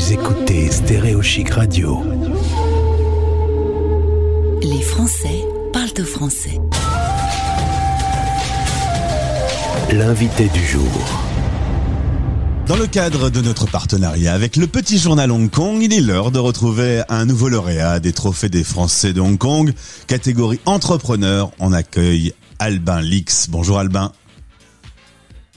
Vous écoutez Stéréo Chic Radio. Les Français parlent au français. L'invité du jour. Dans le cadre de notre partenariat avec le petit journal Hong Kong, il est l'heure de retrouver un nouveau lauréat des trophées des Français de Hong Kong, catégorie entrepreneur. On accueille Albin Lix. Bonjour Albin.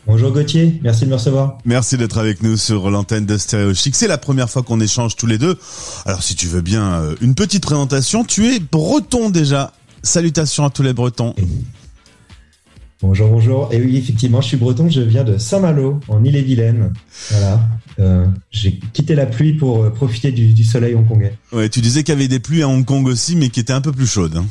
Bonjour Gauthier, merci de me recevoir. Merci d'être avec nous sur l'antenne de Stéréo Chic. C'est la première fois qu'on échange tous les deux. Alors si tu veux bien, euh, une petite présentation. Tu es breton déjà. Salutations à tous les bretons. Bonjour, bonjour. Et oui, effectivement, je suis breton, je viens de Saint-Malo, en Ille-et-Vilaine. Voilà. Euh, j'ai quitté la pluie pour euh, profiter du, du soleil hongkongais. Ouais, tu disais qu'il y avait des pluies à Hong Kong aussi, mais qui étaient un peu plus chaudes. hein.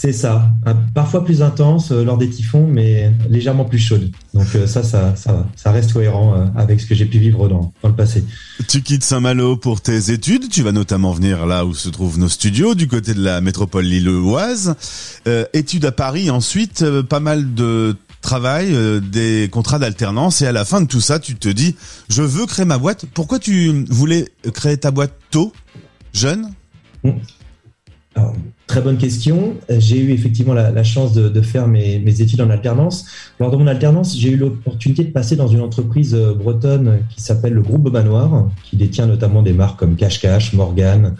C'est ça. Parfois plus intense euh, lors des typhons, mais légèrement plus chaude. Donc euh, ça, ça, ça, ça reste cohérent euh, avec ce que j'ai pu vivre dans, dans le passé. Tu quittes Saint-Malo pour tes études. Tu vas notamment venir là où se trouvent nos studios, du côté de la métropole lilloise. Euh, études à Paris, ensuite pas mal de travail, euh, des contrats d'alternance. Et à la fin de tout ça, tu te dis, je veux créer ma boîte. Pourquoi tu voulais créer ta boîte tôt, jeune? Très bonne question. Euh, J'ai eu effectivement la, chance de, faire mes, études en alternance. Lors de mon alternance, j'ai eu l'opportunité de passer dans une entreprise euh, bretonne qui s'appelle le groupe Beaumanoir, qui détient notamment des marques comme Cash Cash, Morgan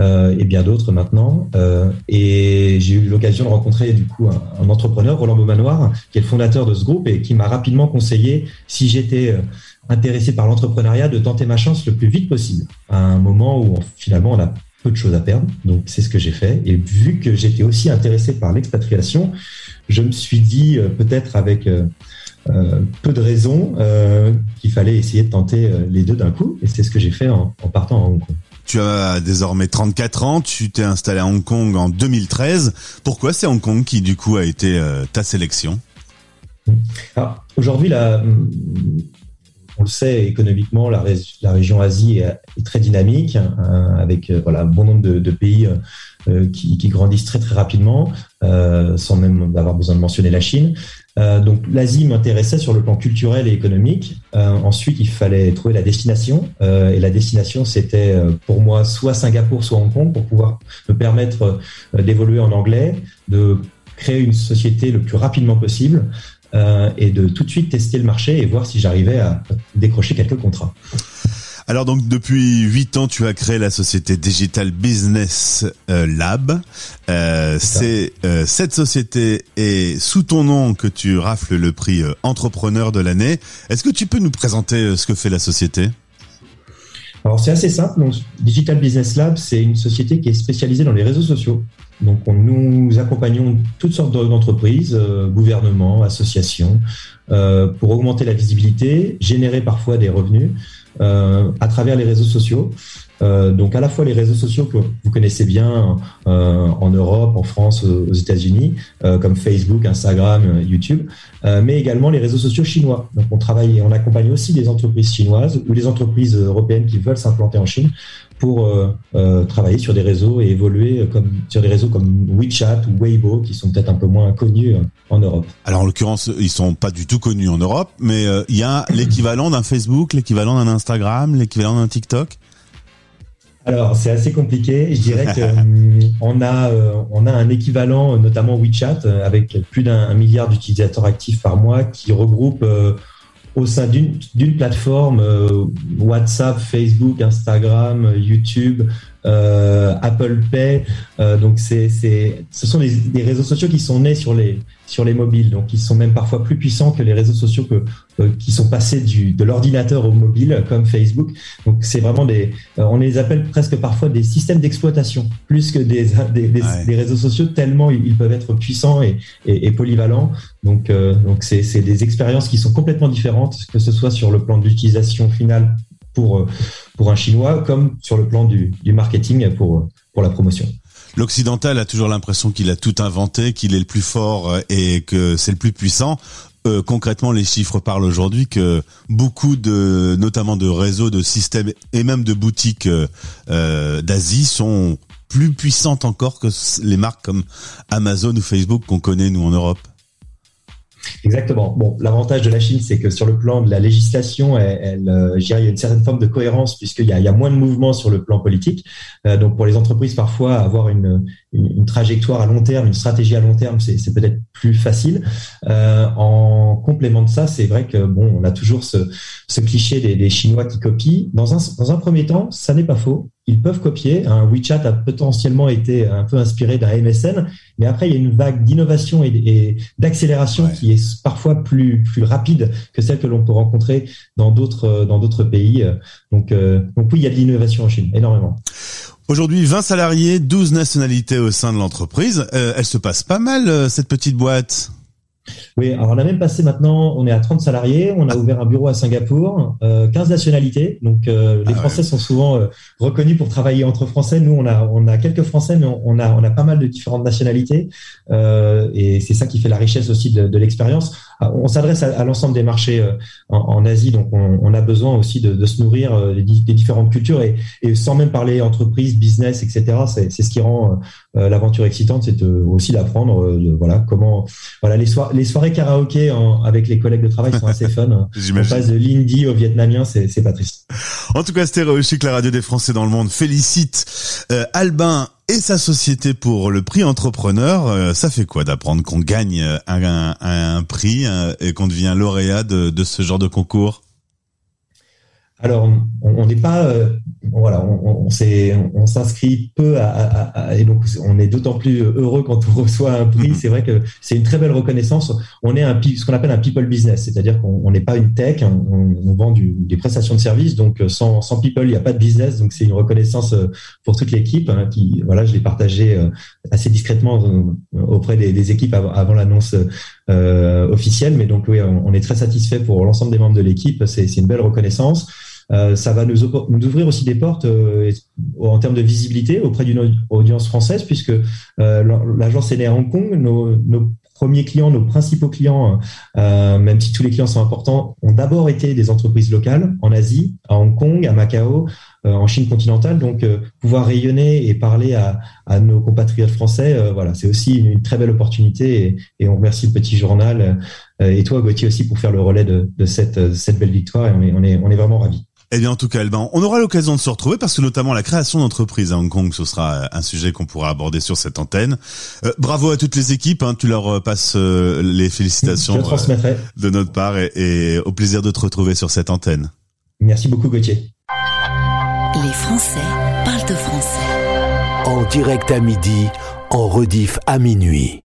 euh, et bien d'autres maintenant. Euh, et j'ai eu l'occasion de rencontrer du coup un, entrepreneur, Roland Beaumanoir, qui est le fondateur de ce groupe et qui m'a rapidement conseillé, si j'étais euh, intéressé par l'entrepreneuriat, de tenter ma chance le plus vite possible, à un moment où finalement on a peu de choses à perdre. Donc c'est ce que j'ai fait. Et vu que j'étais aussi intéressé par l'expatriation, je me suis dit euh, peut-être avec euh, euh, peu de raisons euh, qu'il fallait essayer de tenter les deux d'un coup. Et c'est ce que j'ai fait en, en partant à Hong Kong. Tu as désormais 34 ans, tu t'es installé à Hong Kong en 2013. Pourquoi c'est Hong Kong qui du coup a été euh, ta sélection? Aujourd'hui, la, on le sait économiquement, la, ré- la région Asie est, très dynamique, hein, avec euh, un bon nombre de, pays euh, euh, qui, qui grandissent très très rapidement, sans même avoir besoin de mentionner la Chine. Donc l'Asie m'intéressait sur le plan culturel et économique. Ensuite, il fallait trouver la destination. Et la destination, c'était pour moi soit Singapour, soit Hong Kong, pour pouvoir me permettre d'évoluer en anglais, de créer une société le plus rapidement possible euh, et de tout de suite tester le marché et voir si j'arrivais à décrocher quelques contrats. Alors donc depuis 8 ans, tu as créé la société Digital Business euh, Lab. Euh, c'est euh, cette société est sous ton nom que tu rafles le prix entrepreneur de l'année. Est-ce que tu peux nous présenter ce que fait la société? Alors c'est assez simple. Donc, Digital Business Lab, c'est une société qui est spécialisée dans les réseaux sociaux. Donc on, nous accompagnons toutes sortes d'entreprises, euh, gouvernements, associations, euh, pour augmenter la visibilité, générer parfois des revenus à travers les réseaux sociaux. Euh, donc à la fois les réseaux sociaux que vous connaissez bien euh, en Europe, en France, aux États-Unis, euh, comme Facebook, Instagram, euh, YouTube, euh, mais également les réseaux sociaux chinois. Donc on travaille et on accompagne aussi des entreprises chinoises ou les entreprises européennes qui veulent s'implanter en Chine pour euh, euh, travailler sur des réseaux et évoluer comme sur des réseaux comme WeChat ou Weibo qui sont peut-être un peu moins connus euh, en Europe. Alors en l'occurrence, ils sont pas du tout connus en Europe, mais euh, il y a l'équivalent d'un Facebook, l'équivalent d'un Instagram, l'équivalent d'un TikTok. Alors, c'est assez compliqué. Je dirais que hum, on a euh, on a un équivalent, euh, notamment WeChat, euh, avec plus d'un milliard d'utilisateurs actifs par mois, qui regroupe euh, au sein d'une d'une plateforme euh, WhatsApp, Facebook, Instagram, euh, YouTube, euh, Apple Pay. Euh, donc, c'est c'est ce sont des, des réseaux sociaux qui sont nés sur les sur les mobiles, donc ils sont même parfois plus puissants que les réseaux sociaux que, euh, qui sont passés du de l'ordinateur au mobile, comme Facebook. Donc, c'est vraiment des euh, on les appelle presque parfois des systèmes d'exploitation, plus que des, des, des, Ouais. des réseaux sociaux, tellement ils, ils peuvent être puissants et, et, et polyvalents. Donc, euh, donc c'est c'est des expériences qui sont complètement différentes, que ce soit sur le plan de l'utilisation finale pour, euh, pour un Chinois, comme sur le plan du, marketing pour, pour la promotion. L'occidental a toujours l'impression qu'il a tout inventé, qu'il est le plus fort euh, et que c'est le plus puissant. Euh, concrètement, les chiffres parlent aujourd'hui que beaucoup de, notamment de réseaux, de systèmes et même de boutiques d'Asie sont plus puissantes encore que les marques comme Amazon ou Facebook qu'on connaît nous en Europe. Exactement. Bon, l'avantage de la Chine, c'est que sur le plan de la législation, elle, euh, il y a une certaine forme de cohérence puisqu'il y a, y a moins de mouvements sur le plan politique. Euh, donc, pour les entreprises, parfois, avoir une, une, trajectoire à long terme, une stratégie à long terme, c'est peut-être plus facile. Euh, en complément de ça, c'est vrai que bon, on a toujours ce, ce cliché des, des, Chinois qui copient. Dans un, dans un premier temps, ça n'est pas faux. Ils peuvent copier. Un WeChat a potentiellement été un peu inspiré d'un MSN, mais après il y a une vague d'innovation et, d'accélération qui est parfois plus plus rapide que celle que l'on peut rencontrer dans d'autres dans d'autres pays. Donc euh, donc oui, il y a de l'innovation en Chine, énormément. Aujourd'hui, 20 salariés, 12 nationalités au sein de l'entreprise. Euh, elle se passe pas mal, euh, cette petite boîte? Oui, alors on a même passé maintenant, on est à 30 salariés, on a ouvert un bureau à Singapour, euh, 15 nationalités. Donc euh, les ah Français sont souvent euh, reconnus pour travailler entre Français. Nous, on a, on a quelques Français, mais on, a, on a pas mal de différentes nationalités. Euh, et c'est ça qui fait la richesse aussi de, de l'expérience. Ah, on s'adresse à, l'ensemble des marchés en, en, Asie, donc on, on, a besoin aussi de, de se nourrir des, des, différentes cultures et, et, sans même parler entreprise, business, etc. C'est ce qui rend l'aventure excitante, c'est aussi d'apprendre, voilà comment, voilà les, soir les soirées karaoké avec les collègues de travail sont assez fun. On passe de l'indie au vietnamien, c'est pas triste. En tout cas, Stéréo Chic, la radio des Français dans le monde, félicite euh, Albin et sa société pour le prix entrepreneur. Euh, ça fait quoi d'apprendre qu'on gagne un, un, prix euh, et qu'on devient lauréat de, de ce genre de concours? Alors, on n'est pas, euh, voilà, on, on, on s'inscrit peu à, à, et donc on est d'autant plus heureux quand on reçoit un prix. Mm-hmm. C'est vrai que c'est une très belle reconnaissance. On est un ce qu'on appelle un people business, c'est-à-dire qu'on n'est pas une tech, on, on vend du, des prestations de services, donc euh, sans, sans people il n'y a pas de business. Donc c'est une reconnaissance euh, pour toute l'équipe hein, qui, voilà, je l'ai partagé assez discrètement auprès des, des équipes avant, avant l'annonce euh, officielle, mais donc oui, on est très satisfait pour l'ensemble des membres de l'équipe. C'est une belle reconnaissance. Euh, ça va nous, nous, ouvrir aussi des portes euh, en termes de visibilité auprès d'une audience française, puisque euh, l'agence est née à Hong Kong. Nos, nos, premiers clients, nos principaux clients, même si tous les clients sont importants, ont d'abord été des entreprises locales en Asie, à Hong Kong, à Macao, en Chine continentale. Donc, pouvoir rayonner et parler à, à nos compatriotes français, voilà, c'est aussi une, très belle opportunité. Et, et, on remercie le petit journal et toi, Gauthier, aussi pour faire le relais de, de cette, cette belle victoire. Et on est, on est, on est vraiment ravis. Eh bien, en tout cas, Alban, on aura l'occasion de se retrouver parce que notamment la création d'entreprises à Hong Kong, ce sera euh, un sujet qu'on pourra aborder sur cette antenne. Euh, bravo à toutes les équipes, hein, tu leur euh, passes les félicitations de notre part et, et au plaisir de te retrouver sur cette antenne. Merci beaucoup, Gauthier. Les Français parlent de français. En direct à midi, en rediff à minuit.